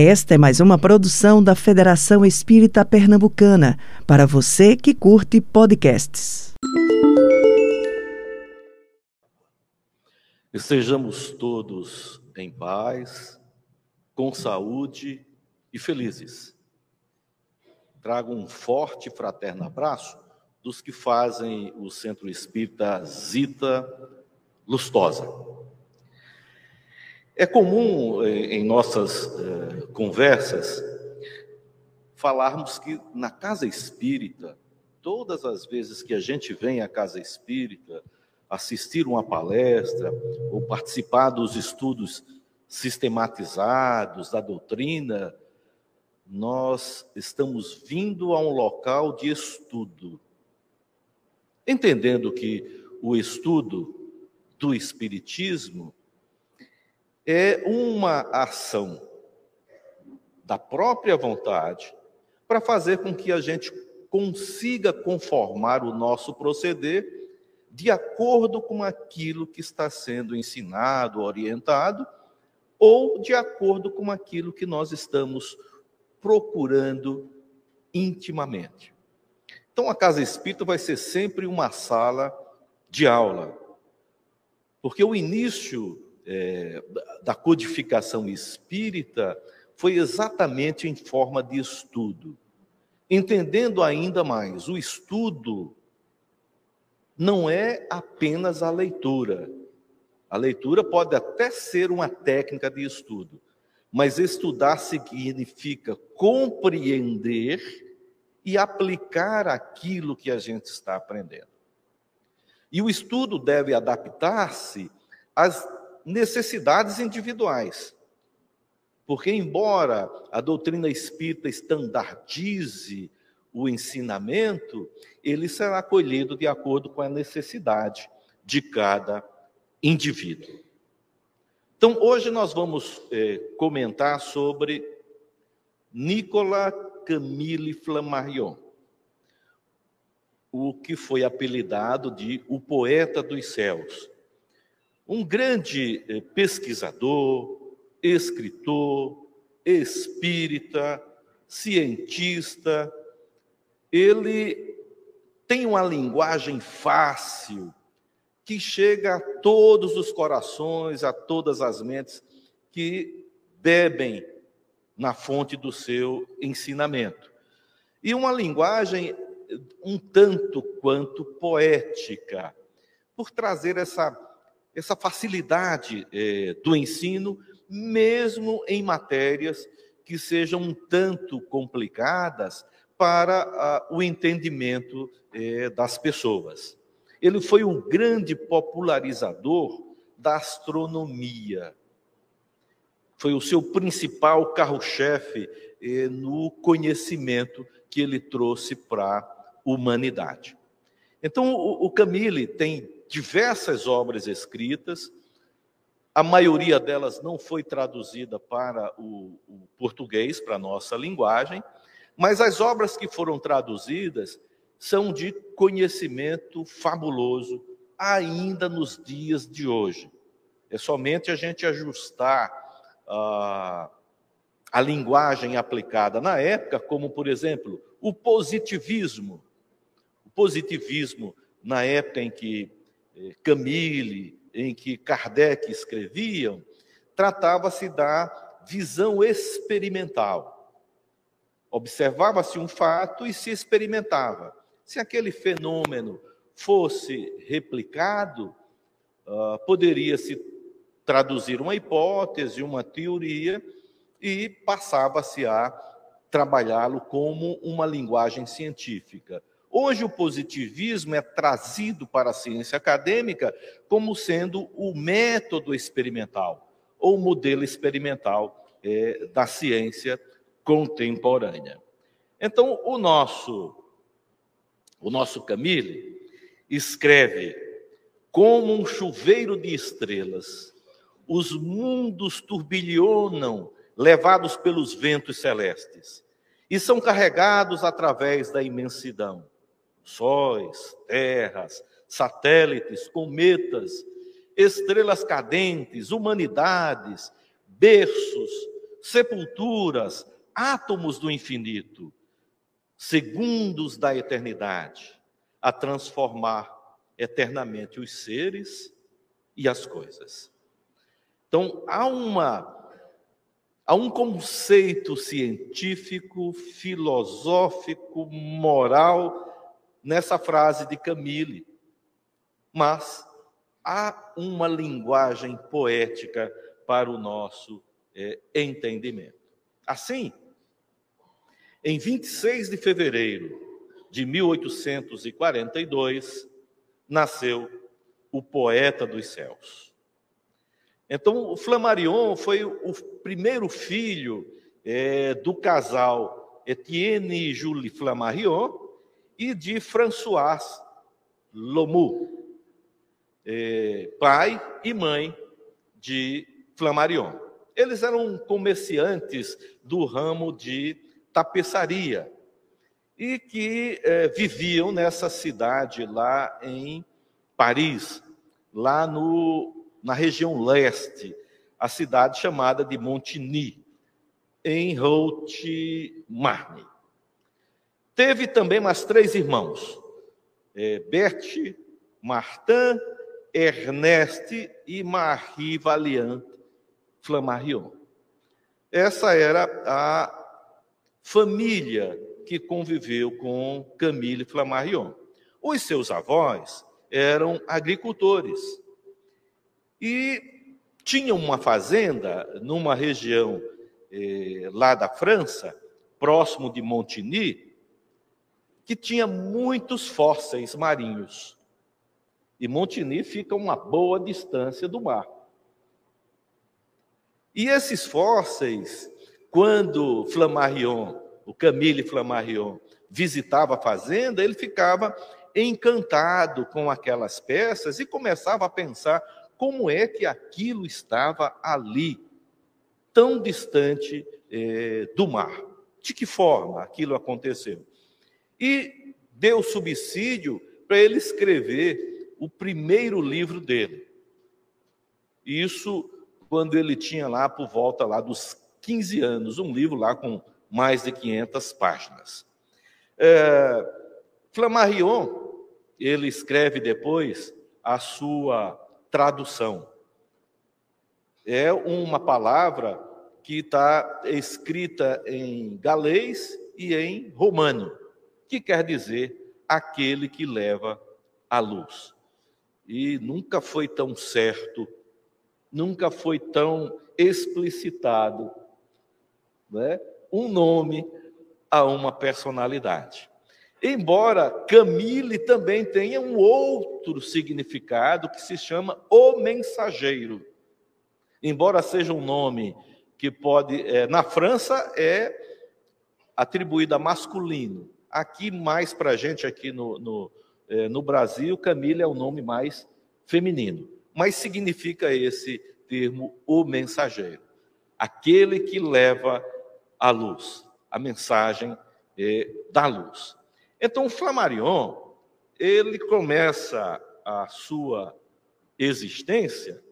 Esta é mais uma produção da Federação Espírita Pernambucana, para você que curte podcasts. Estejamos todos em paz, com saúde e felizes. Trago um forte fraterno abraço dos que fazem o Centro Espírita Zita Lustosa. É comum eh, em nossas eh, conversas falarmos que na casa espírita, todas as vezes que a gente vem à casa espírita, assistir uma palestra ou participar dos estudos sistematizados da doutrina, nós estamos vindo a um local de estudo. Entendendo que o estudo do Espiritismo é uma ação da própria vontade para fazer com que a gente consiga conformar o nosso proceder de acordo com aquilo que está sendo ensinado, orientado, ou de acordo com aquilo que nós estamos procurando intimamente. Então, a casa espírita vai ser sempre uma sala de aula, porque o início é, da codificação espírita foi exatamente em forma de estudo. Entendendo ainda mais, o estudo não é apenas a leitura. A leitura pode até ser uma técnica de estudo, mas estudar significa compreender e aplicar aquilo que a gente está aprendendo. E o estudo deve adaptar-se às necessidades individuais. Porque, embora a doutrina espírita estandardize o ensinamento, ele será colhido de acordo com a necessidade de cada indivíduo. Então, hoje nós vamos é, comentar sobre Nicolas Camille Flammarion, o que foi apelidado de o poeta dos céus um grande eh, pesquisador, escritor, espírita, cientista, ele tem uma linguagem fácil que chega a todos os corações, a todas as mentes que bebem na fonte do seu ensinamento. E uma linguagem um tanto quanto poética, por trazer essa essa facilidade é, do ensino, mesmo em matérias que sejam um tanto complicadas para a, o entendimento é, das pessoas. Ele foi um grande popularizador da astronomia. Foi o seu principal carro-chefe é, no conhecimento que ele trouxe para a humanidade. Então, o, o Camille tem diversas obras escritas, a maioria delas não foi traduzida para o, o português, para a nossa linguagem, mas as obras que foram traduzidas são de conhecimento fabuloso ainda nos dias de hoje. É somente a gente ajustar uh, a linguagem aplicada na época, como, por exemplo, o positivismo. O positivismo, na época em que Camille, em que Kardec escreviam, tratava-se da visão experimental. Observava-se um fato e se experimentava. Se aquele fenômeno fosse replicado, uh, poderia-se traduzir uma hipótese, uma teoria, e passava-se a trabalhá-lo como uma linguagem científica. Hoje, o positivismo é trazido para a ciência acadêmica como sendo o método experimental, ou modelo experimental é, da ciência contemporânea. Então, o nosso, o nosso Camille escreve: como um chuveiro de estrelas, os mundos turbilhonam, levados pelos ventos celestes, e são carregados através da imensidão sóis, terras, satélites, cometas, estrelas cadentes, humanidades, berços, sepulturas, átomos do infinito, segundos da eternidade, a transformar eternamente os seres e as coisas. Então, há uma há um conceito científico, filosófico, moral nessa frase de Camille. Mas há uma linguagem poética para o nosso é, entendimento. Assim, em 26 de fevereiro de 1842, nasceu o poeta dos céus. Então, o Flammarion foi o primeiro filho é, do casal Etienne e Julie Flammarion e de François Lomu, é, pai e mãe de Flammarion. Eles eram comerciantes do ramo de tapeçaria e que é, viviam nessa cidade lá em Paris, lá no na região leste, a cidade chamada de Montigny, em Haute-Marne. Teve também mais três irmãos, é, Berthe, Martin, Ernest e Marie Valiant Flammarion. Essa era a família que conviveu com Camille Flammarion. Os seus avós eram agricultores e tinha uma fazenda numa região eh, lá da França, próximo de Montigny, que tinha muitos fósseis marinhos. E Montigny fica uma boa distância do mar. E esses fósseis, quando Flammarion, o Camille Flammarion, visitava a fazenda, ele ficava encantado com aquelas peças e começava a pensar como é que aquilo estava ali, tão distante é, do mar. De que forma aquilo aconteceu? E deu subsídio para ele escrever o primeiro livro dele. Isso quando ele tinha lá por volta lá dos 15 anos, um livro lá com mais de 500 páginas. É, Flammarion, ele escreve depois a sua tradução. É uma palavra que está escrita em galês e em romano, que quer dizer aquele que leva a luz. E nunca foi tão certo, nunca foi tão explicitado né, um nome a uma personalidade. Embora Camille também tenha um outro significado que se chama o mensageiro. Embora seja um nome que pode, é, na França é atribuído a masculino. Aqui mais para a gente aqui no, no, é, no Brasil, Camille é o nome mais feminino. Mas significa esse termo o mensageiro, aquele que leva a luz, a mensagem é, da luz. Então, Flammarion, ele começa a sua existência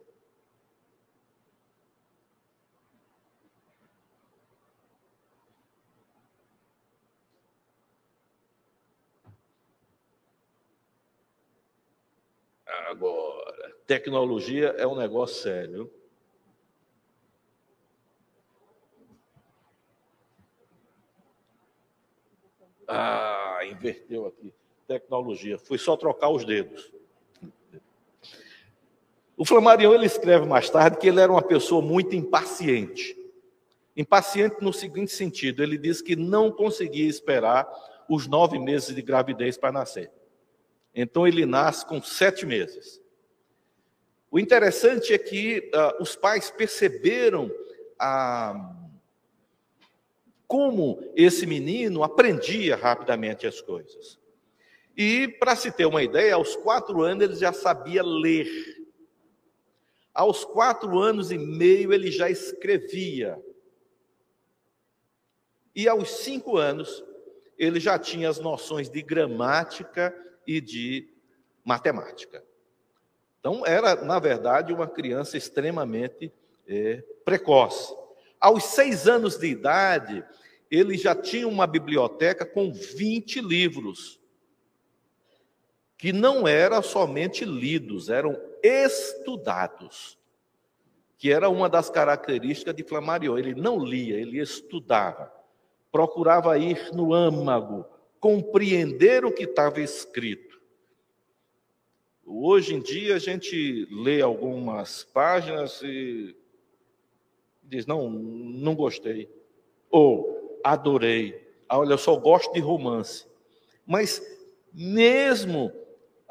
Agora, tecnologia é um negócio sério. Ah, inverteu aqui. Tecnologia. Foi só trocar os dedos. O Flamarion ele escreve mais tarde que ele era uma pessoa muito impaciente. Impaciente no seguinte sentido: ele diz que não conseguia esperar os nove meses de gravidez para nascer. Então ele nasce com sete meses. O interessante é que uh, os pais perceberam a como esse menino aprendia rapidamente as coisas. E, para se ter uma ideia, aos quatro anos ele já sabia ler. Aos quatro anos e meio ele já escrevia. E aos cinco anos ele já tinha as noções de gramática e de matemática. Então, era, na verdade, uma criança extremamente é, precoce. Aos seis anos de idade, ele já tinha uma biblioteca com 20 livros, que não eram somente lidos, eram estudados, que era uma das características de Flammarion. Ele não lia, ele estudava, procurava ir no âmago, compreender o que estava escrito. Hoje em dia a gente lê algumas páginas e diz: não, não gostei. Ou adorei. Ah, olha, eu só gosto de romance. Mas mesmo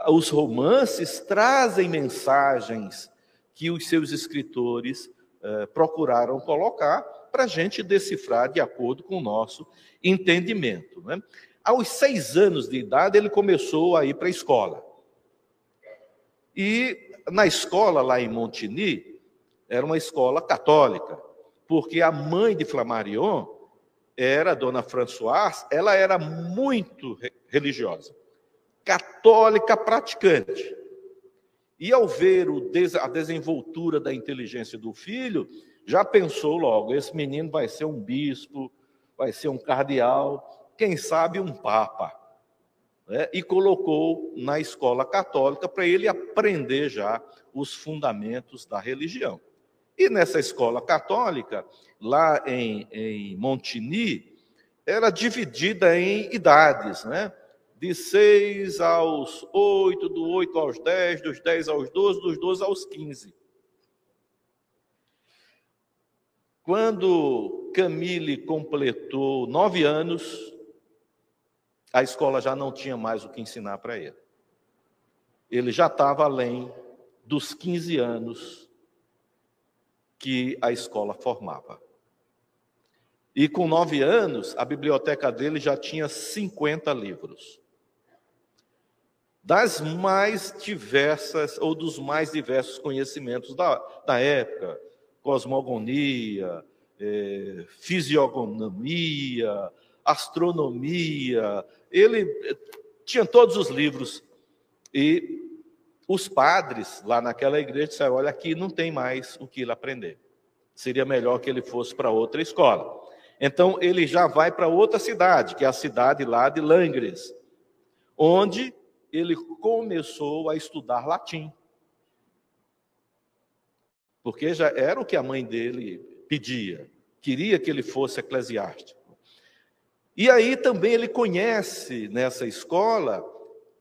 os romances trazem mensagens que os seus escritores eh, procuraram colocar para a gente decifrar de acordo com o nosso entendimento. Né? Aos seis anos de idade, ele começou a ir para a escola. E na escola lá em Montigny, era uma escola católica porque a mãe de Flammarion era a dona Françoise, ela era muito religiosa, católica praticante. E ao ver a desenvoltura da inteligência do filho, já pensou logo: esse menino vai ser um bispo, vai ser um cardeal, quem sabe um papa. Né? E colocou na escola católica para ele aprender já os fundamentos da religião. E nessa escola católica, lá em, em Montigny, era dividida em idades, né? De 6 aos 8, do 8 aos 10, dos 10 aos 12, dos 12 aos 15. Quando Camille completou nove anos, a escola já não tinha mais o que ensinar para ele. Ele já estava além dos 15 anos que a escola formava. E com nove anos, a biblioteca dele já tinha 50 livros. Das mais diversas, ou dos mais diversos conhecimentos da, da época, cosmogonia, é, fisionomia, astronomia, ele eh, tinha todos os livros. E os padres lá naquela igreja disseram: olha, aqui não tem mais o que ele aprender. Seria melhor que ele fosse para outra escola. Então ele já vai para outra cidade, que é a cidade lá de Langres, onde ele começou a estudar latim. Porque já era o que a mãe dele pedia, queria que ele fosse eclesiástico. E aí também ele conhece nessa escola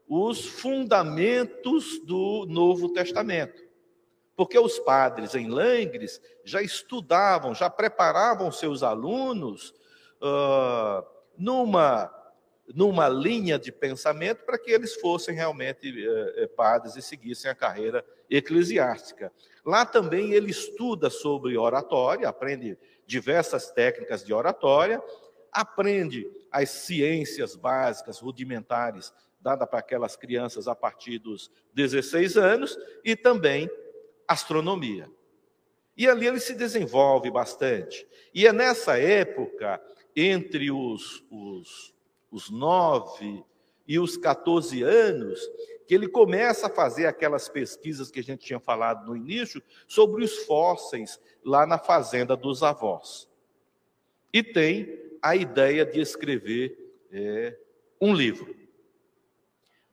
os fundamentos do Novo Testamento. Porque os padres em Langres já estudavam, já preparavam seus alunos uh, numa, numa linha de pensamento para que eles fossem realmente uh, padres e seguissem a carreira eclesiástica. Lá também ele estuda sobre oratória, aprende diversas técnicas de oratória, aprende as ciências básicas, rudimentares dada para aquelas crianças a partir dos 16 anos, e também astronomia. E ali ele se desenvolve bastante. E é nessa época, entre os, os, os 9 e os 14 anos, que ele começa a fazer aquelas pesquisas que a gente tinha falado no início sobre os fósseis lá na fazenda dos avós. E tem a ideia de escrever é, um livro.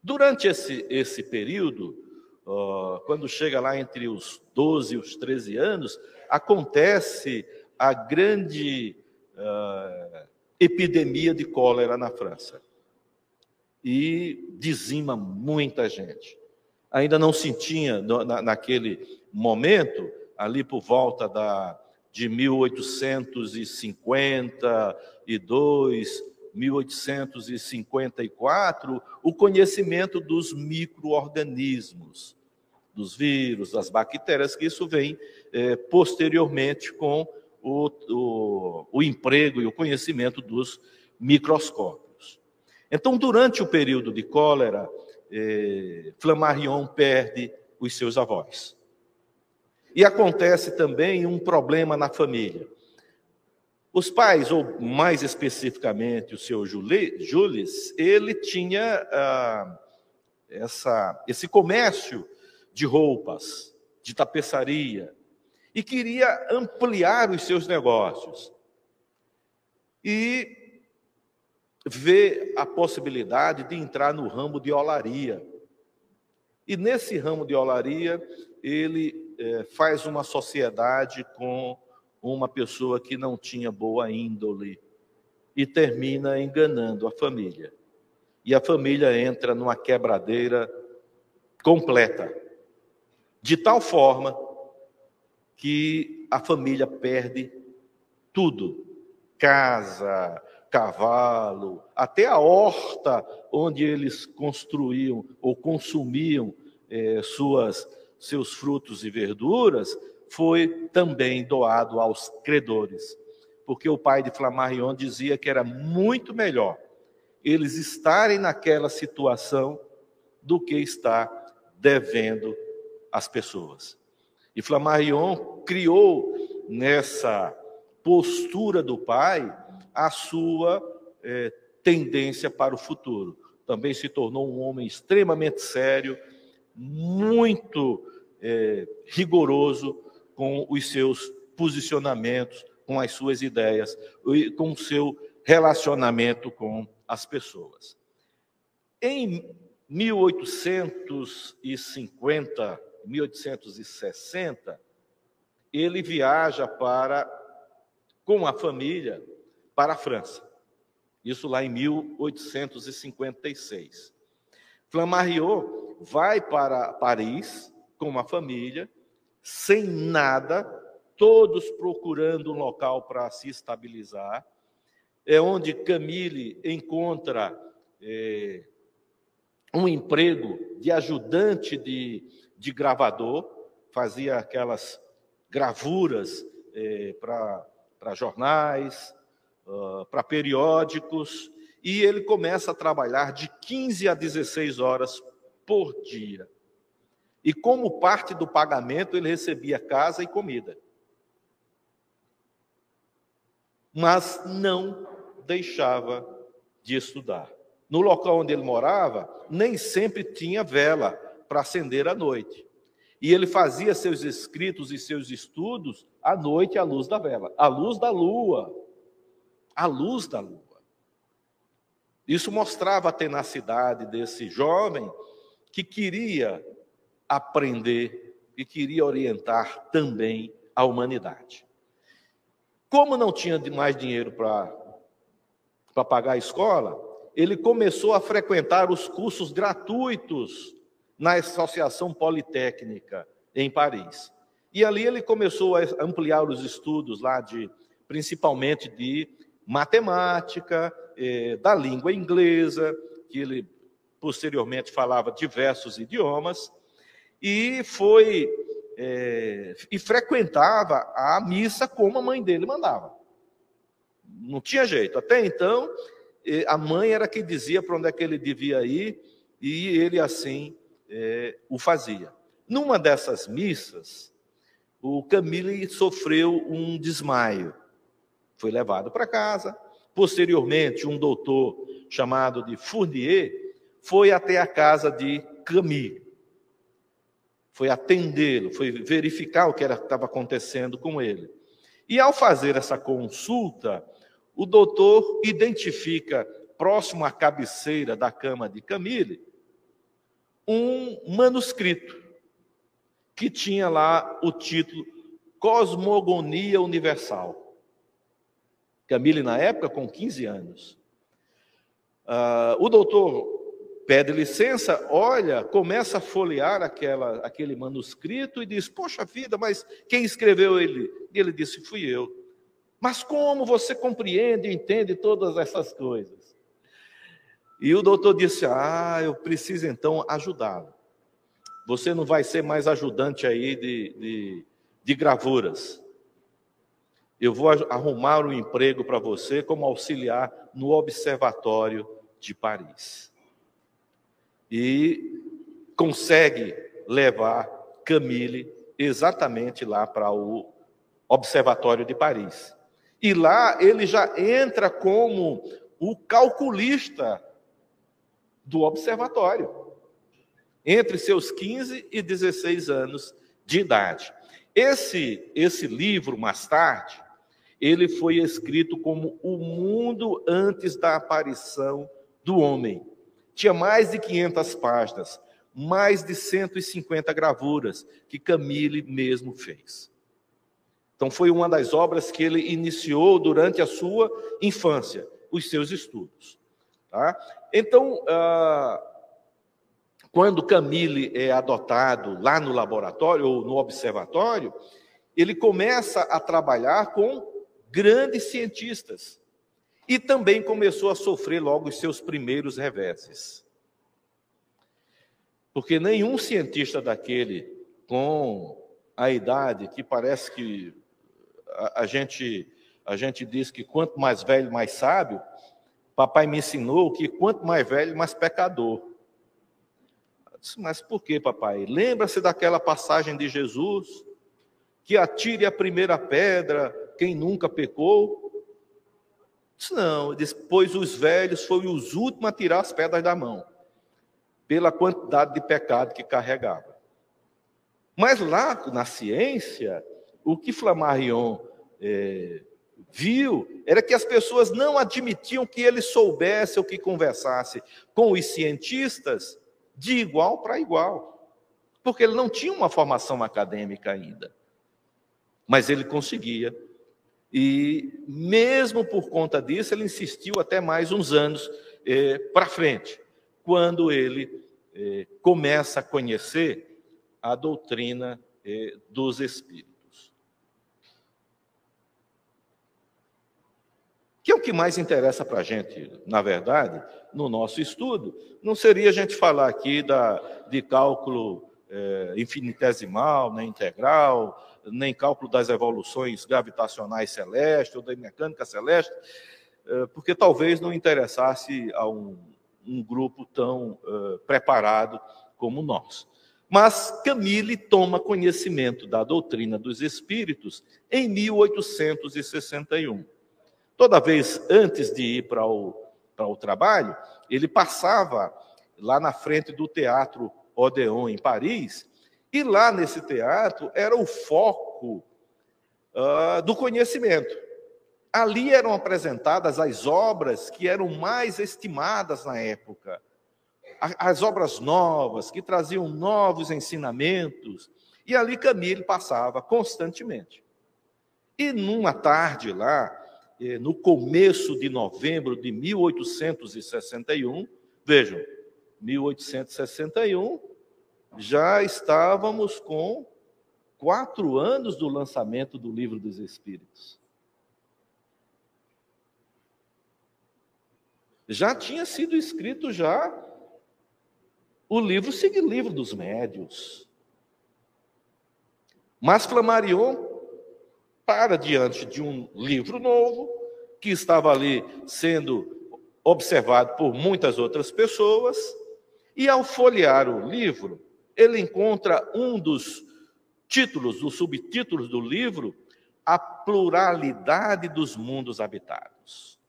Durante esse, esse período, uh, quando chega lá entre os 12 e os 13 anos, acontece a grande uh, epidemia de cólera na França. E dizima muita gente. Ainda não se tinha, na, naquele momento, ali por volta da, de 1852, 1854, o conhecimento dos microorganismos, dos vírus, das bactérias, que isso vem é, posteriormente com o, o, o emprego e o conhecimento dos microscópios. Então, durante o período de cólera, é, Flammarion perde os seus avós. E acontece também um problema na família. Os pais, ou mais especificamente o seu Jules, ele tinha ah, essa, esse comércio de roupas, de tapeçaria. e queria ampliar os seus negócios. E vê a possibilidade de entrar no ramo de olaria. E nesse ramo de olaria, ele é, faz uma sociedade com uma pessoa que não tinha boa índole e termina enganando a família. E a família entra numa quebradeira completa, de tal forma que a família perde tudo: casa, cavalo, até a horta onde eles construíam ou consumiam eh, suas, seus frutos e verduras, foi também doado aos credores. Porque o pai de Flammarion dizia que era muito melhor eles estarem naquela situação do que estar devendo às pessoas. E Flammarion criou nessa postura do pai a sua é, tendência para o futuro. Também se tornou um homem extremamente sério, muito é, rigoroso com os seus posicionamentos, com as suas ideias, com o seu relacionamento com as pessoas. Em 1850, 1860, ele viaja para com a família para a França. Isso lá em 1856. Flammarion vai para Paris com uma família, sem nada, todos procurando um local para se estabilizar. É onde Camille encontra é, um emprego de ajudante de, de gravador, fazia aquelas gravuras é, para jornais, uh, para periódicos, e ele começa a trabalhar de 15 a 16 horas por dia. E como parte do pagamento, ele recebia casa e comida. Mas não deixava de estudar. No local onde ele morava, nem sempre tinha vela para acender à noite. E ele fazia seus escritos e seus estudos à noite à luz da vela, à luz da lua. À luz da lua. Isso mostrava a tenacidade desse jovem que queria aprender e queria orientar também a humanidade. Como não tinha mais dinheiro para pagar a escola, ele começou a frequentar os cursos gratuitos na Associação Politécnica em Paris. E ali ele começou a ampliar os estudos lá de principalmente de matemática, eh, da língua inglesa, que ele posteriormente falava diversos idiomas, e foi é, e frequentava a missa como a mãe dele mandava. Não tinha jeito. Até então, a mãe era quem dizia para onde é que ele devia ir e ele assim é, o fazia. Numa dessas missas, o Camille sofreu um desmaio. Foi levado para casa. Posteriormente, um doutor chamado de Fournier foi até a casa de Camille foi atendê-lo, foi verificar o que estava acontecendo com ele. E ao fazer essa consulta, o doutor identifica, próximo à cabeceira da cama de Camille, um manuscrito que tinha lá o título Cosmogonia Universal. Camille, na época, com 15 anos. Uh, o doutor pede licença, olha, começa a folhear aquela, aquele manuscrito e diz: Poxa vida, mas quem escreveu ele? E ele disse: Fui eu. Mas como você compreende e entende todas essas coisas? E o doutor disse: Ah, eu preciso então ajudá-lo. Você não vai ser mais ajudante aí de, de, de gravuras. Eu vou arrumar um emprego para você como auxiliar no Observatório de Paris e consegue levar Camille exatamente lá para o Observatório de Paris. E lá ele já entra como o calculista do observatório, entre seus 15 e 16 anos de idade. Esse, esse livro, mais tarde, ele foi escrito como o mundo antes da aparição do homem. Tinha mais de 500 páginas, mais de 150 gravuras que Camille mesmo fez. Então, foi uma das obras que ele iniciou durante a sua infância, os seus estudos. Tá? Então, ah, quando Camille é adotado lá no laboratório ou no observatório, ele começa a trabalhar com grandes cientistas e também começou a sofrer logo os seus primeiros reveses. Porque nenhum cientista daquele com a idade que parece que a, a gente a gente diz que quanto mais velho, mais sábio, papai me ensinou que quanto mais velho, mais pecador. Disse, Mas por que, papai? Lembra-se daquela passagem de Jesus que atire a primeira pedra quem nunca pecou? Disse, não, disse, pois os velhos foram os últimos a tirar as pedras da mão, pela quantidade de pecado que carregava. Mas lá na ciência, o que Flammarion é, viu era que as pessoas não admitiam que ele soubesse ou que conversasse com os cientistas de igual para igual, porque ele não tinha uma formação acadêmica ainda. Mas ele conseguia. E, mesmo por conta disso, ele insistiu até mais uns anos eh, para frente, quando ele eh, começa a conhecer a doutrina eh, dos Espíritos. Que é o que mais interessa para a gente, na verdade, no nosso estudo, não seria a gente falar aqui da, de cálculo é, infinitesimal, nem integral, nem cálculo das evoluções gravitacionais celestes ou da mecânica celeste, é, porque talvez não interessasse a um, um grupo tão é, preparado como nós. Mas Camille toma conhecimento da doutrina dos espíritos em 1861. Toda vez antes de ir para o para o trabalho, ele passava lá na frente do Teatro Odeon, em Paris, e lá nesse teatro era o foco uh, do conhecimento. Ali eram apresentadas as obras que eram mais estimadas na época, as obras novas, que traziam novos ensinamentos, e ali Camille passava constantemente. E numa tarde lá, eh, no começo de novembro de 1861, vejam, 1861, já estávamos com quatro anos do lançamento do Livro dos Espíritos. Já tinha sido escrito já o livro Sigue Livro dos Médios. Mas Flammarion para diante de um livro novo, que estava ali sendo observado por muitas outras pessoas, e ao folhear o livro, ele encontra um dos títulos, dos subtítulos do livro, a pluralidade dos mundos habitados.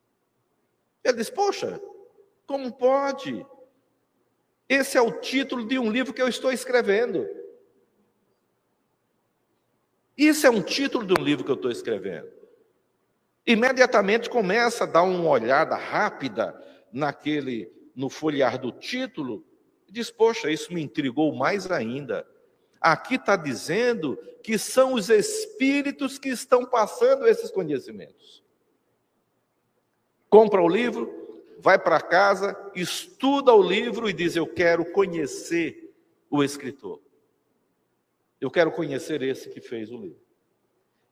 Ele diz: Poxa, como pode? Esse é o título de um livro que eu estou escrevendo. Isso é um título de um livro que eu estou escrevendo. Imediatamente começa a dar uma olhada rápida naquele, no folhear do título, diz: Poxa, isso me intrigou mais ainda. Aqui está dizendo que são os espíritos que estão passando esses conhecimentos. Compra o livro, vai para casa, estuda o livro e diz: Eu quero conhecer o escritor. Eu quero conhecer esse que fez o livro.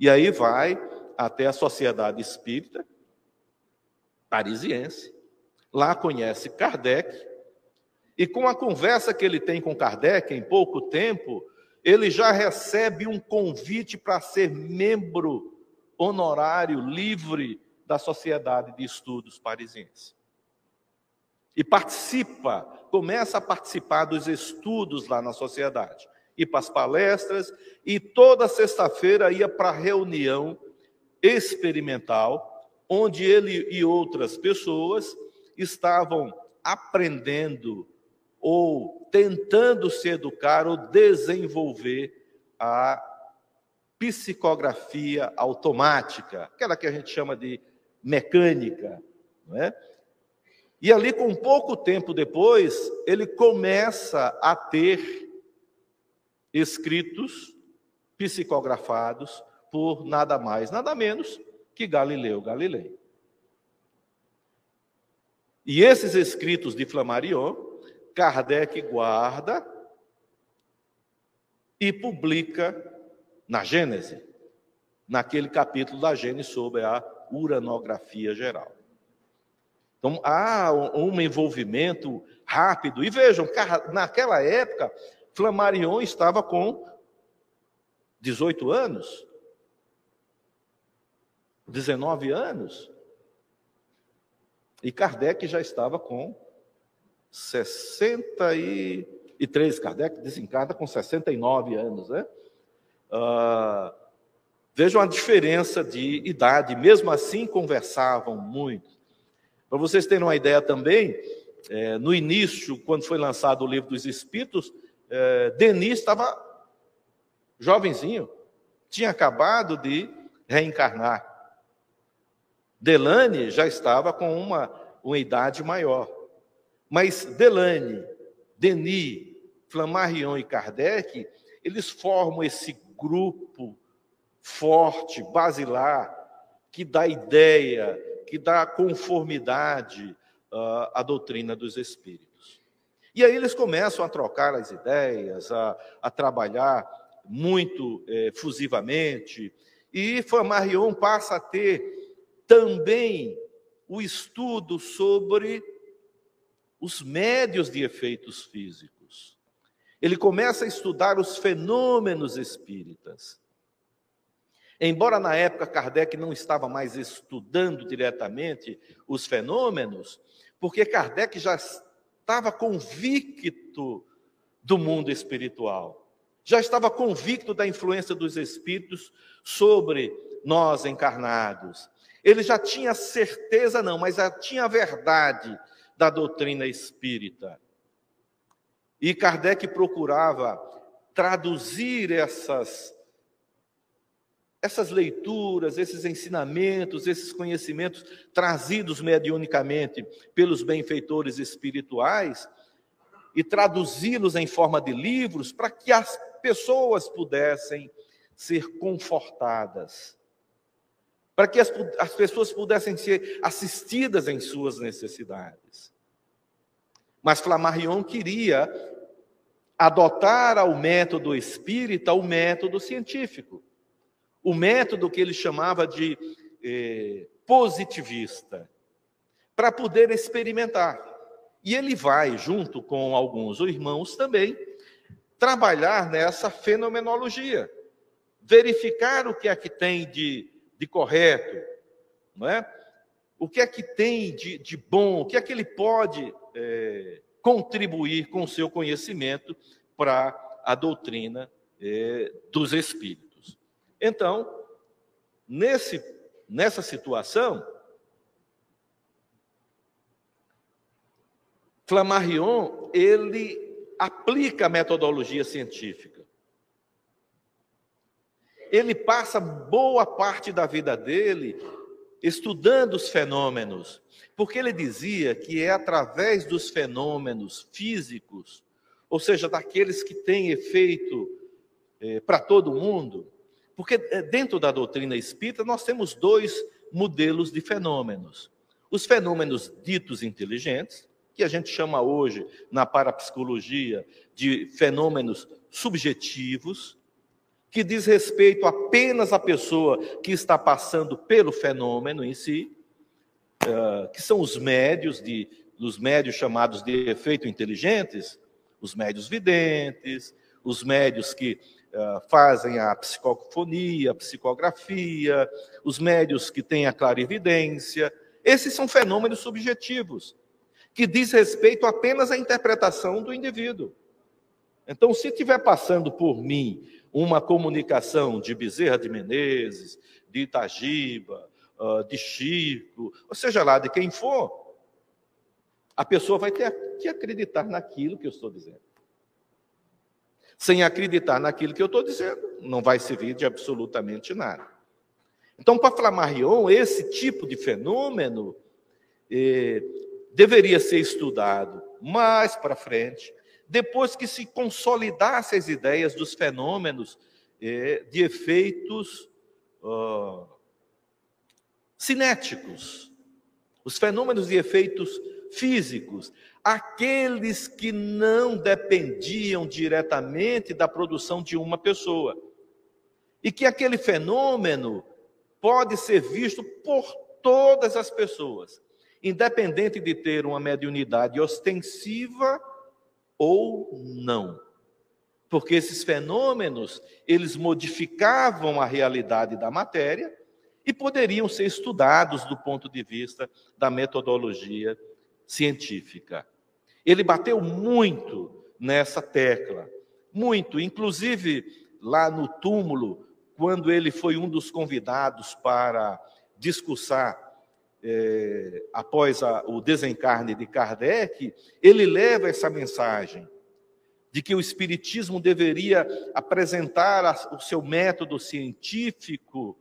E aí vai até a Sociedade Espírita Parisiense. Lá conhece Kardec. E com a conversa que ele tem com Kardec, em pouco tempo, ele já recebe um convite para ser membro honorário, livre da Sociedade de Estudos Parisiense. E participa, começa a participar dos estudos lá na sociedade ir para as palestras, e toda sexta-feira ia para a reunião experimental, onde ele e outras pessoas estavam aprendendo ou tentando se educar ou desenvolver a psicografia automática, aquela que a gente chama de mecânica, não é? E ali, com pouco tempo depois, ele começa a ter escritos psicografados por nada mais, nada menos que Galileu Galilei. E esses escritos de Flammarion, Kardec guarda e publica na Gênese, naquele capítulo da Gênese sobre a uranografia geral. Então, há um envolvimento rápido. E vejam, naquela época, Flammarion estava com 18 anos, 19 anos, e Kardec já estava com 63. Kardec desencarna com 69 anos, né? Uh, vejam a diferença de idade, mesmo assim conversavam muito. Para vocês terem uma ideia também, é, no início, quando foi lançado o livro dos Espíritos, é, Denis estava jovenzinho, tinha acabado de reencarnar. Delane já estava com uma, uma idade maior. Mas Delane, Denis, Flammarion e Kardec, eles formam esse grupo forte, basilar, que dá ideia que dá conformidade uh, à doutrina dos espíritos. E aí eles começam a trocar as ideias, a, a trabalhar muito eh, fusivamente, e Flammarion passa a ter também o estudo sobre os médios de efeitos físicos. Ele começa a estudar os fenômenos espíritas. Embora na época Kardec não estava mais estudando diretamente os fenômenos, porque Kardec já estava convicto do mundo espiritual, já estava convicto da influência dos espíritos sobre nós encarnados. Ele já tinha certeza, não, mas já tinha a verdade da doutrina espírita. E Kardec procurava traduzir essas essas leituras, esses ensinamentos, esses conhecimentos trazidos mediunicamente pelos benfeitores espirituais e traduzi-los em forma de livros para que as pessoas pudessem ser confortadas, para que as, as pessoas pudessem ser assistidas em suas necessidades. Mas Flammarion queria adotar ao método espírita o método científico o método que ele chamava de eh, positivista, para poder experimentar. E ele vai, junto com alguns irmãos também, trabalhar nessa fenomenologia, verificar o que é que tem de, de correto, não é? o que é que tem de, de bom, o que é que ele pode é, contribuir com o seu conhecimento para a doutrina é, dos espíritos. Então, nesse, nessa situação, Flammarion, ele aplica a metodologia científica. Ele passa boa parte da vida dele estudando os fenômenos, porque ele dizia que é através dos fenômenos físicos, ou seja, daqueles que têm efeito eh, para todo mundo, porque eh, dentro da doutrina espírita nós temos dois modelos de fenômenos. Os fenômenos ditos inteligentes, que a gente chama hoje na parapsicologia de fenômenos subjetivos, que diz respeito apenas à pessoa que está passando pelo fenômeno em si, uh, que são os médios de os médios chamados de efeito inteligentes, os médios videntes, os médios que eh, fazem a psicofonia, a psicografia, os médios que têm a clarividência. Esses são fenômenos subjetivos, que diz respeito apenas à interpretação do indivíduo. Então, se estiver passando por mim uma comunicação de Bezerra de Menezes, de Itagiba, de Chico, ou seja lá, de quem for, a pessoa vai ter que acreditar naquilo que eu estou dizendo. sem acreditar naquilo que eu estou dizendo, não vai servir de absolutamente nada. Então, para Flammarion, esse tipo de fenômeno eh, deveria ser estudado mais para frente, depois que se consolidasse as ideias dos fenômenos eh, de efeitos uh, cinéticos, os fenômenos de efeitos físicos, aqueles que não dependiam diretamente da produção de uma pessoa. E que aquele fenômeno pode ser visto por todas as pessoas, independente de ter uma mediunidade ostensiva ou não. Porque esses fenômenos, eles modificavam a realidade da matéria e poderiam ser estudados do ponto de vista da metodologia científica. Ele bateu muito nessa tecla, muito, inclusive lá no túmulo, quando ele foi um dos convidados para discursar é, após a, o desencarne de Kardec, ele leva essa mensagem de que o Espiritismo deveria apresentar a, o seu método científico,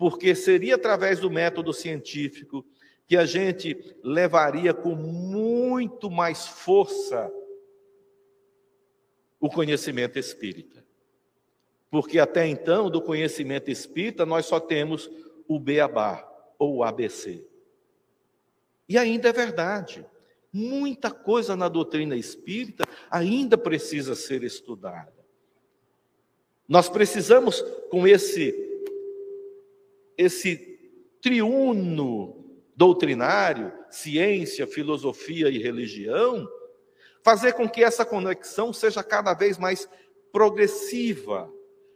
porque seria através do método científico que a gente levaria com muito mais força o conhecimento espírita. Porque até então, do conhecimento espírita, nós só temos o beabá ou o ABC. E ainda é verdade. Muita coisa na doutrina espírita ainda precisa ser estudada. Nós precisamos, com esse, esse triuno doutrinário, ciência, filosofia e religião, fazer com que essa conexão seja cada vez mais progressiva,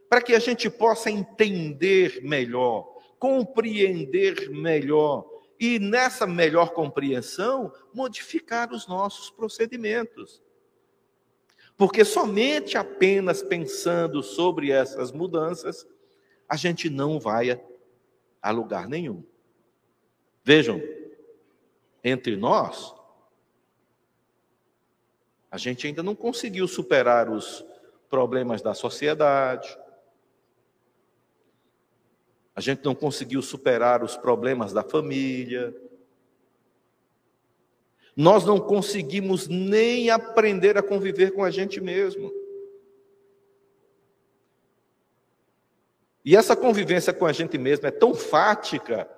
para que a gente possa entender melhor, compreender melhor e nessa melhor compreensão modificar os nossos procedimentos. Porque somente apenas pensando sobre essas mudanças, a gente não vai a lugar nenhum. Vejam, entre nós, a gente ainda não conseguiu superar os problemas da sociedade, a gente não conseguiu superar os problemas da família, nós não conseguimos nem aprender a conviver com a gente mesmo. E essa convivência com a gente mesmo é tão fática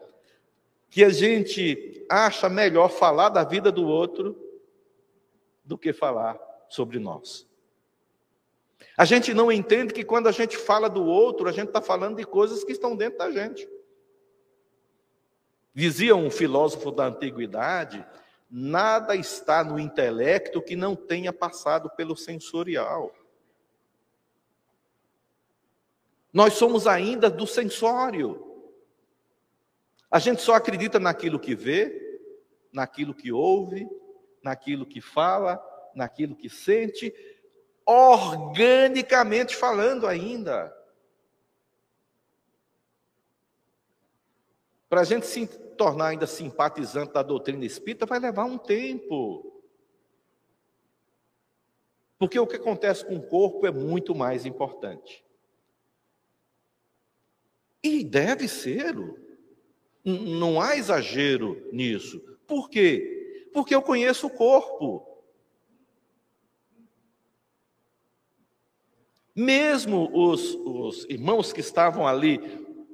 que a gente acha melhor falar da vida do outro do que falar sobre nós. A gente não entende que quando a gente fala do outro, a gente está falando de coisas que estão dentro da gente. Dizia um filósofo da antiguidade: nada está no intelecto que não tenha passado pelo sensorial. Nós somos ainda do sensório. A gente só acredita naquilo que vê, naquilo que ouve, naquilo que fala, naquilo que sente, organicamente falando ainda. Para a gente se tornar ainda simpatizante da doutrina espírita, vai levar um tempo. Porque o que acontece com o corpo é muito mais importante. E deve ser. Não há exagero nisso. Por quê? Porque eu conheço o corpo. Mesmo os, os irmãos que estavam ali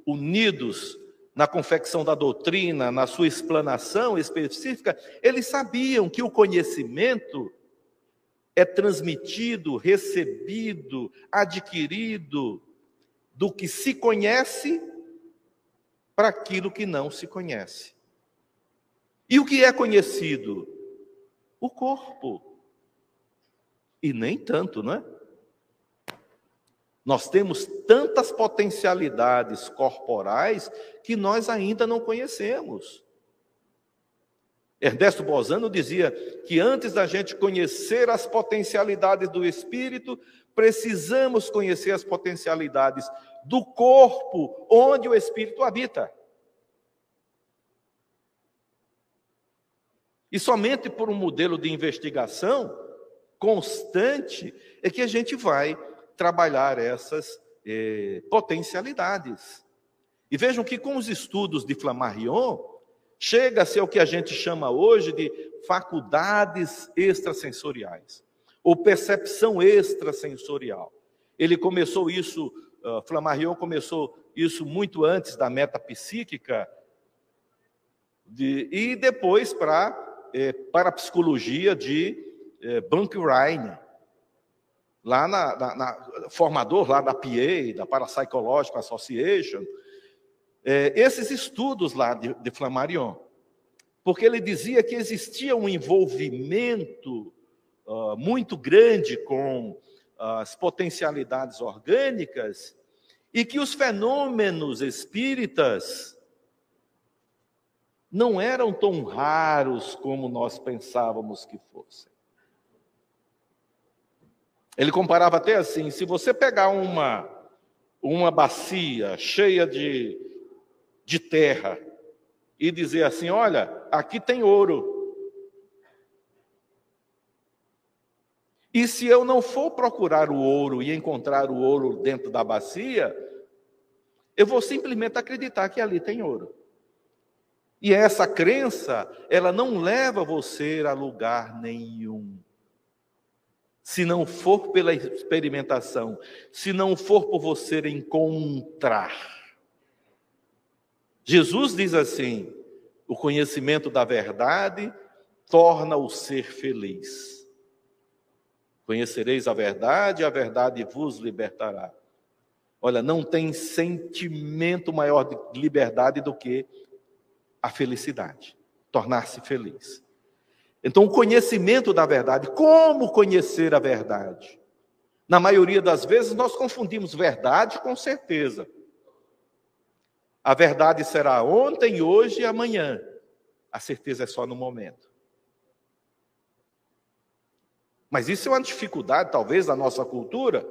unidos na confecção da doutrina, na sua explanação específica, eles sabiam que o conhecimento é transmitido, recebido, adquirido do que se conhece para aquilo que não se conhece. E o que é conhecido? O corpo. E nem tanto, não é? Nós temos tantas potencialidades corporais que nós ainda não conhecemos. Ernesto Bozano dizia que antes da gente conhecer as potencialidades do espírito, precisamos conhecer as potencialidades do corpo onde o espírito habita. E somente por um modelo de investigação constante é que a gente vai trabalhar essas eh, potencialidades. E vejam que com os estudos de Flammarion, chega-se ao que a gente chama hoje de faculdades extrasensoriais, ou percepção extrasensorial. Ele começou isso, uh, Flammarion começou isso muito antes da metapsíquica, de, e depois para, eh, para a psicologia de eh, Bankrein, lá na, na, na, formador lá da PA, da Parapsychological Association, é, esses estudos lá de, de Flammarion, porque ele dizia que existia um envolvimento muito grande com as potencialidades orgânicas e que os fenômenos espíritas não eram tão raros como nós pensávamos que fossem. Ele comparava até assim: se você pegar uma, uma bacia cheia de, de terra e dizer assim: olha, aqui tem ouro. E se eu não for procurar o ouro e encontrar o ouro dentro da bacia, eu vou simplesmente acreditar que ali tem ouro. E essa crença, ela não leva você a lugar nenhum se não for pela experimentação, se não for por você encontrar. Jesus diz assim: o conhecimento da verdade torna o ser feliz. Conhecereis a verdade, a verdade vos libertará. Olha, não tem sentimento maior de liberdade do que a felicidade, tornar-se feliz. Então, o conhecimento da verdade, como conhecer a verdade? Na maioria das vezes, nós confundimos verdade com certeza. A verdade será ontem, hoje e amanhã. A certeza é só no momento. Mas isso é uma dificuldade, talvez, da nossa cultura.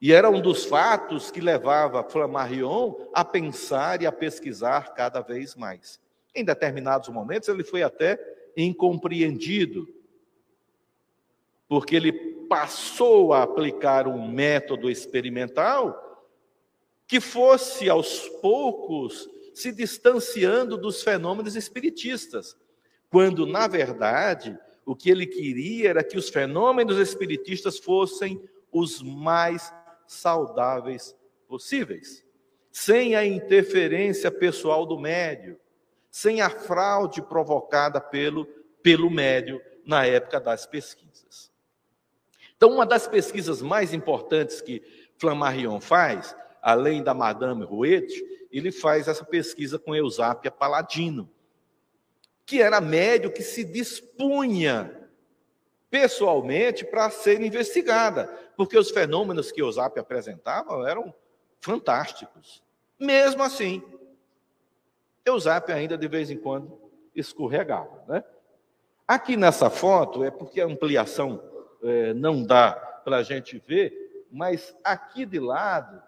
E era um dos fatos que levava Flammarion a pensar e a pesquisar cada vez mais. Em determinados momentos, ele foi até incompreendido, porque ele passou a aplicar um método experimental que fosse aos poucos se distanciando dos fenômenos espiritistas, quando na verdade o que ele queria era que os fenômenos espiritistas fossem os mais saudáveis possíveis, sem a interferência pessoal do médio, sem a fraude provocada pelo, pelo médio na época das pesquisas. Então, uma das pesquisas mais importantes que Flammarion faz, além da Madame Rouet, ele faz essa pesquisa com Eusápia Paladino, que era médio que se dispunha pessoalmente para ser investigada, porque os fenômenos que Eusápia apresentava eram fantásticos. Mesmo assim, Eusápio ainda de vez em quando escorregava. Né? Aqui nessa foto, é porque a ampliação é, não dá para a gente ver, mas aqui de lado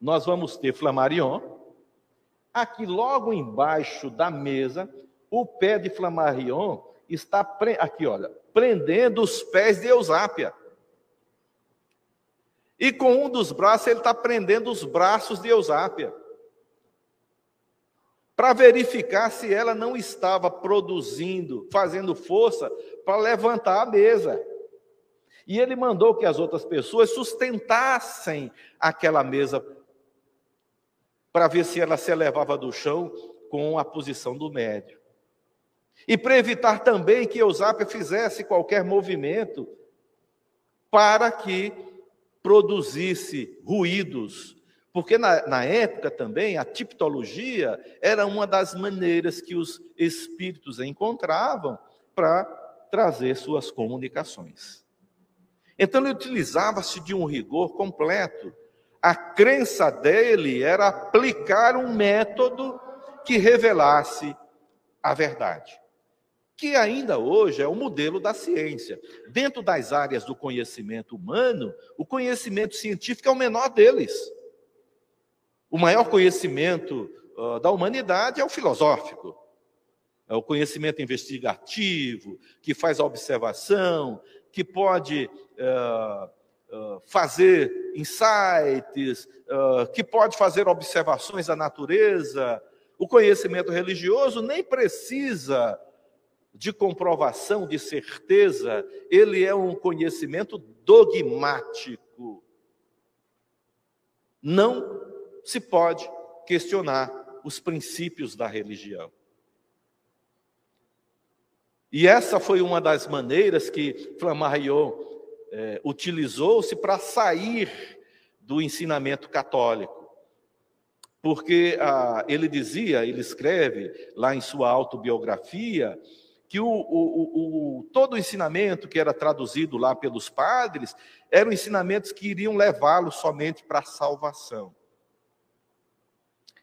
nós vamos ter Flammarion. Aqui logo embaixo da mesa, o pé de Flammarion está aqui, olha, prendendo os pés de Eusápia. E com um dos braços ele está prendendo os braços de Eusápia para verificar se ela não estava produzindo, fazendo força para levantar a mesa. E ele mandou que as outras pessoas sustentassem aquela mesa para ver se ela se elevava do chão com a posição do médio. E para evitar também que Eusápia fizesse qualquer movimento para que produzisse ruídos porque na, na, época também a tipologia era uma das maneiras que os espíritos encontravam para trazer suas comunicações. Então ele utilizava-se de um rigor completo. A crença dele era aplicar um método que revelasse a verdade, que ainda hoje é o modelo da ciência. Dentro das áreas do conhecimento humano, o conhecimento científico é o menor deles. O maior conhecimento uh, da humanidade é o filosófico. é o conhecimento investigativo, que faz a observação, que pode uh, uh, fazer insights, uh, que pode fazer observações da natureza. O conhecimento religioso nem precisa de comprovação, de certeza, ele é um conhecimento dogmático. Não se pode questionar os princípios da religião. E essa foi uma das maneiras que Flammarion é, utilizou-se para sair do ensinamento católico. Porque ah, ele dizia, ele escreve lá em sua autobiografia, que o, o, o, todo o ensinamento que era traduzido lá pelos padres eram ensinamentos que iriam levá-lo somente para a salvação.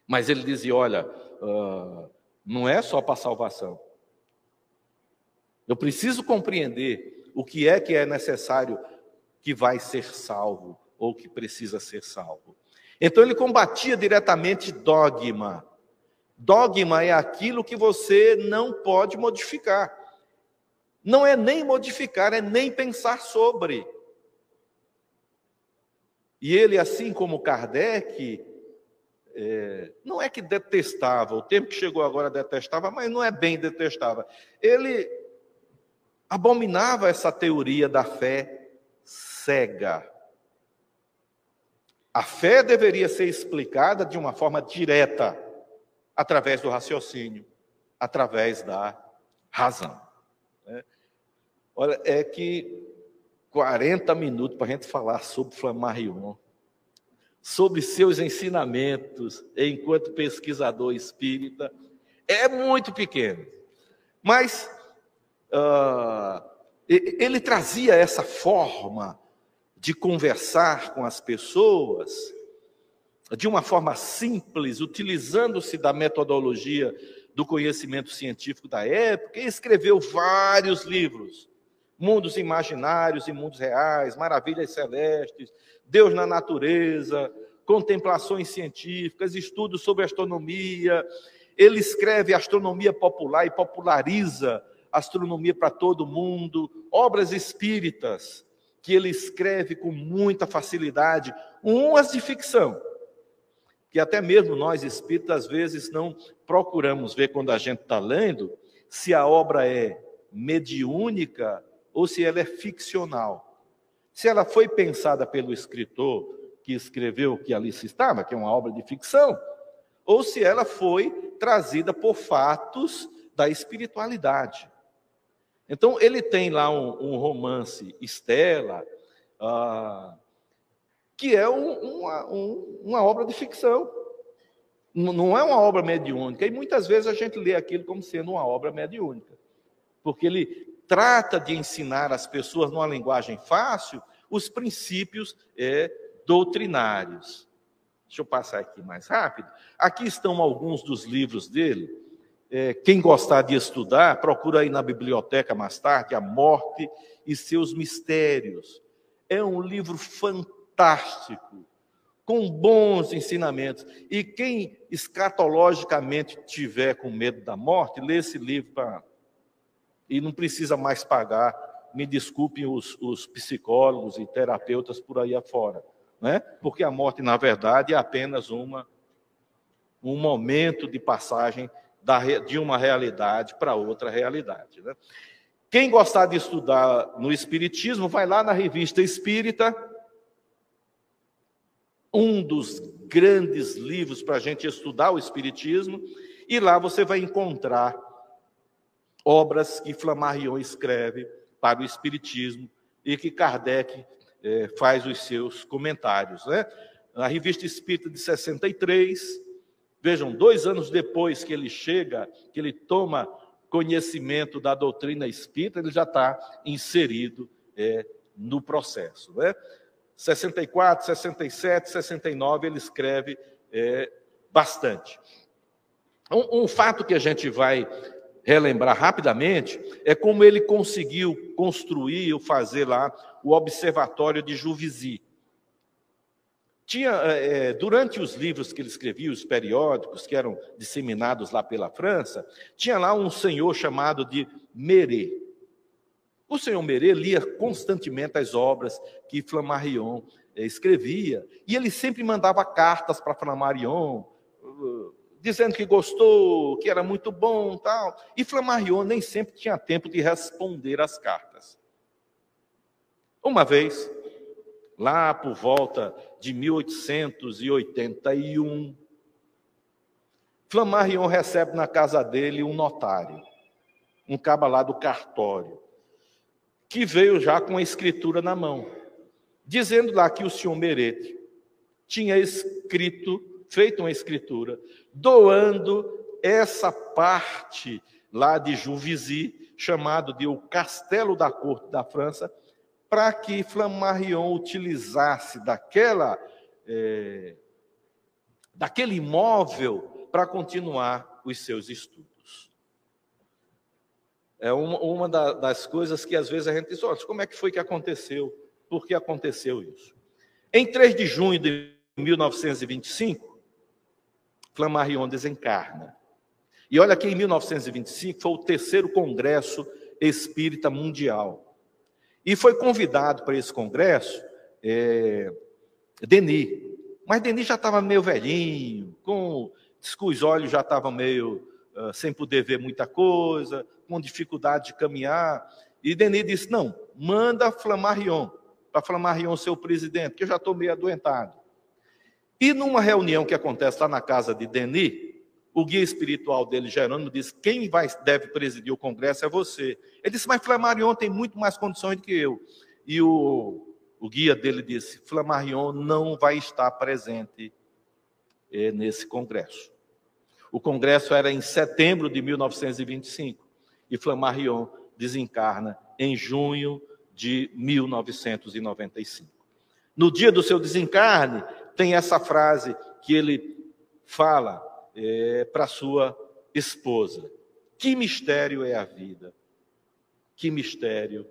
Mas ele dizia: olha, uh, não é só para a salvação. Eu preciso compreender o que é que é necessário que vai ser salvo ou que precisa ser salvo. Então ele combatia diretamente dogma. Dogma é aquilo que você não pode modificar. Não é nem modificar, é nem pensar sobre. E ele, assim como Kardec, é, não é que detestava, o tempo que chegou agora detestava, mas não é bem detestava. Ele abominava essa teoria da fé cega. A fé deveria ser explicada de uma forma direta, através do raciocínio, através da razão. Né? Olha, é que 40 minutos para a gente falar sobre Flammarion, sobre seus ensinamentos enquanto pesquisador espírita, é muito pequeno. Mas uh, ele trazia essa forma de conversar com as pessoas de uma forma simples, utilizando-se da metodologia do conhecimento científico da época, e escreveu vários livros. Mundos imaginários e mundos reais, maravilhas celestes, Deus na natureza, contemplações científicas, estudos sobre astronomia. Ele escreve astronomia popular e populariza astronomia para todo mundo, obras espíritas que ele escreve com muita facilidade, umas de ficção, que até mesmo nós espíritas às vezes não procuramos ver quando a gente está lendo se a obra é mediúnica ou se ela é ficcional. Se ela foi pensada pelo escritor que escreveu o que ali se estava, que é uma obra de ficção, ou se ela foi trazida por fatos da espiritualidade. Então, ele tem lá um, um romance, Estela, ah, que é um, uma, um, uma obra de ficção. Não é uma obra mediúnica. E muitas vezes a gente lê aquilo como sendo uma obra mediúnica. Porque ele trata de ensinar às pessoas, numa linguagem fácil, os princípios é, doutrinários. Deixa eu passar aqui mais rápido. Aqui estão alguns dos livros dele. É, quem gostar de estudar, procura aí na biblioteca mais tarde, A Morte e Seus Mistérios. É um livro fantástico, com bons ensinamentos. E quem escatologicamente tiver com medo da morte, lê esse livro para. E não precisa mais pagar. Me desculpem os, os psicólogos e terapeutas por aí afora. Né? Porque a morte, na verdade, é apenas uma, um momento de passagem da, de uma realidade para outra realidade. Né? Quem gostar de estudar no Espiritismo, vai lá na revista Espírita, um dos grandes livros para a gente estudar o Espiritismo, e lá você vai encontrar obras que Flammarion escreve para o Espiritismo e que Kardec é, faz os seus comentários. Né? Na revista Espírita de 63, Vejam, dois anos depois que ele chega, que ele toma conhecimento da doutrina espírita, ele já está inserido é, no processo. Né? 64, 67, 69, ele escreve é, bastante. Um, um fato que a gente vai relembrar rapidamente é como ele conseguiu construir ou fazer lá o Observatório de Juvisy. Tinha, é, durante os livros que ele escrevia, os periódicos que eram disseminados lá pela França, tinha lá um senhor chamado de Meret. O senhor Meret lia constantemente as obras que Flammarion eh, escrevia, e ele sempre mandava cartas para Flammarion, uh, dizendo que gostou, que era muito bom, tal. E Flammarion nem sempre tinha tempo de responder às cartas. Uma vez, lá por volta de 1881, Flammarion recebe na casa dele um notário, um caba lá do cartório que veio já com a escritura na mão, dizendo lá que o senhor Merete tinha escrito, feito uma escritura, doando essa parte lá de Juvisy, chamado de o Castelo da Corte da França, para que Flammarion utilizasse daquela, é, daquele imóvel para continuar os seus estudos. É uma, uma da, das coisas que às vezes a gente diz, olha, como é que foi que aconteceu? Por que aconteceu isso? Em 3 de junho de 1925, Flammarion desencarna. E olha que em 1925 foi o terceiro Congresso Espírita Mundial. E foi convidado para esse congresso é, Denis. Mas Denis já estava meio velhinho, com, os olhos já estavam meio uh, sem poder ver muita coisa, com dificuldade de caminhar. E Denis disse: Não, manda Flammarion, para Flammarion ser o presidente, que eu já estou meio adoentado. E numa reunião que acontece lá na casa de Denis, o guia espiritual dele, Jerônimo, disse: Quem vai, deve presidir o congresso é você. Ele disse: Mas Flammarion tem muito mais condições do que eu. E o, o guia dele disse: Flammarion não vai estar presente eh, nesse congresso. O congresso era em setembro de 1925 e Flammarion desencarna em junho de 1995. No dia do seu desencarne, tem essa frase que ele fala é, para sua esposa: Que mistério é a vida? Que mistério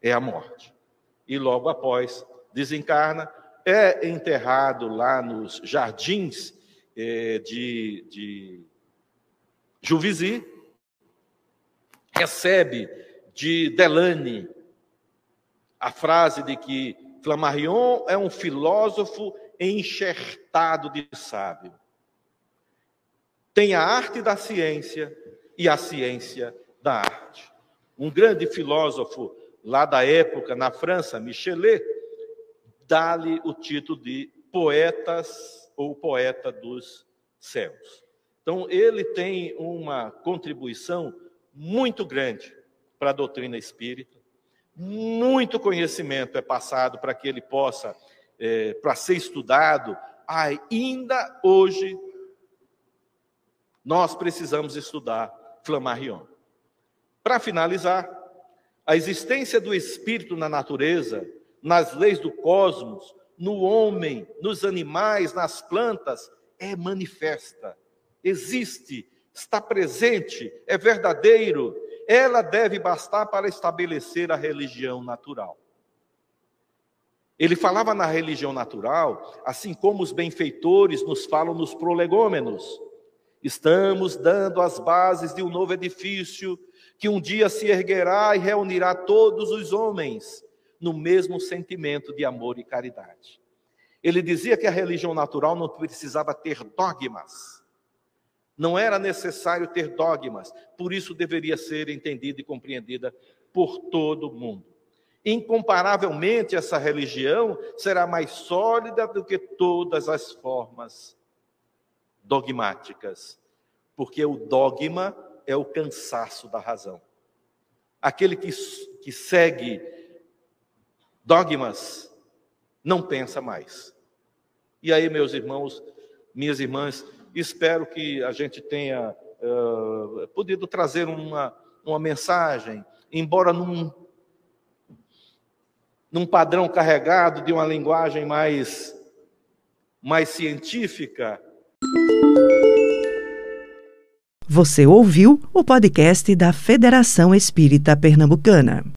é a morte? E logo após desencarna, é enterrado lá nos jardins é, de, de Juvisy, recebe de Delane a frase de que Flammarion é um filósofo enxertado de sábio. Tem a arte da ciência e a ciência da arte. Um grande filósofo lá da época, na França, Michelet, dá-lhe o título de poetas ou poeta dos céus. Então, ele tem uma contribuição muito grande para a doutrina espírita, muito conhecimento é passado para que ele possa, é, para ser estudado. Ainda hoje, nós precisamos estudar Flammarion. Para finalizar, a existência do espírito na natureza, nas leis do cosmos, no homem, nos animais, nas plantas, é manifesta. Existe está presente, é verdadeiro, ela deve bastar para estabelecer a religião natural. Ele falava na religião natural, assim como os benfeitores nos falam nos prolegômenos. Estamos dando as bases de um novo edifício que um dia se erguerá e reunirá todos os homens no mesmo sentimento de amor e caridade. Ele dizia que a religião natural não precisava ter dogmas, não era necessário ter dogmas, por isso deveria ser entendida e compreendida por todo mundo. Incomparavelmente, essa religião será mais sólida do que todas as formas dogmáticas, porque o dogma é o cansaço da razão. Aquele que, que segue dogmas não pensa mais. E aí, meus irmãos, minhas irmãs, Espero que a gente tenha uh, podido trazer uma, uma mensagem, embora num, num padrão carregado de uma linguagem mais, mais científica. Você ouviu o podcast da Federação Espírita Pernambucana.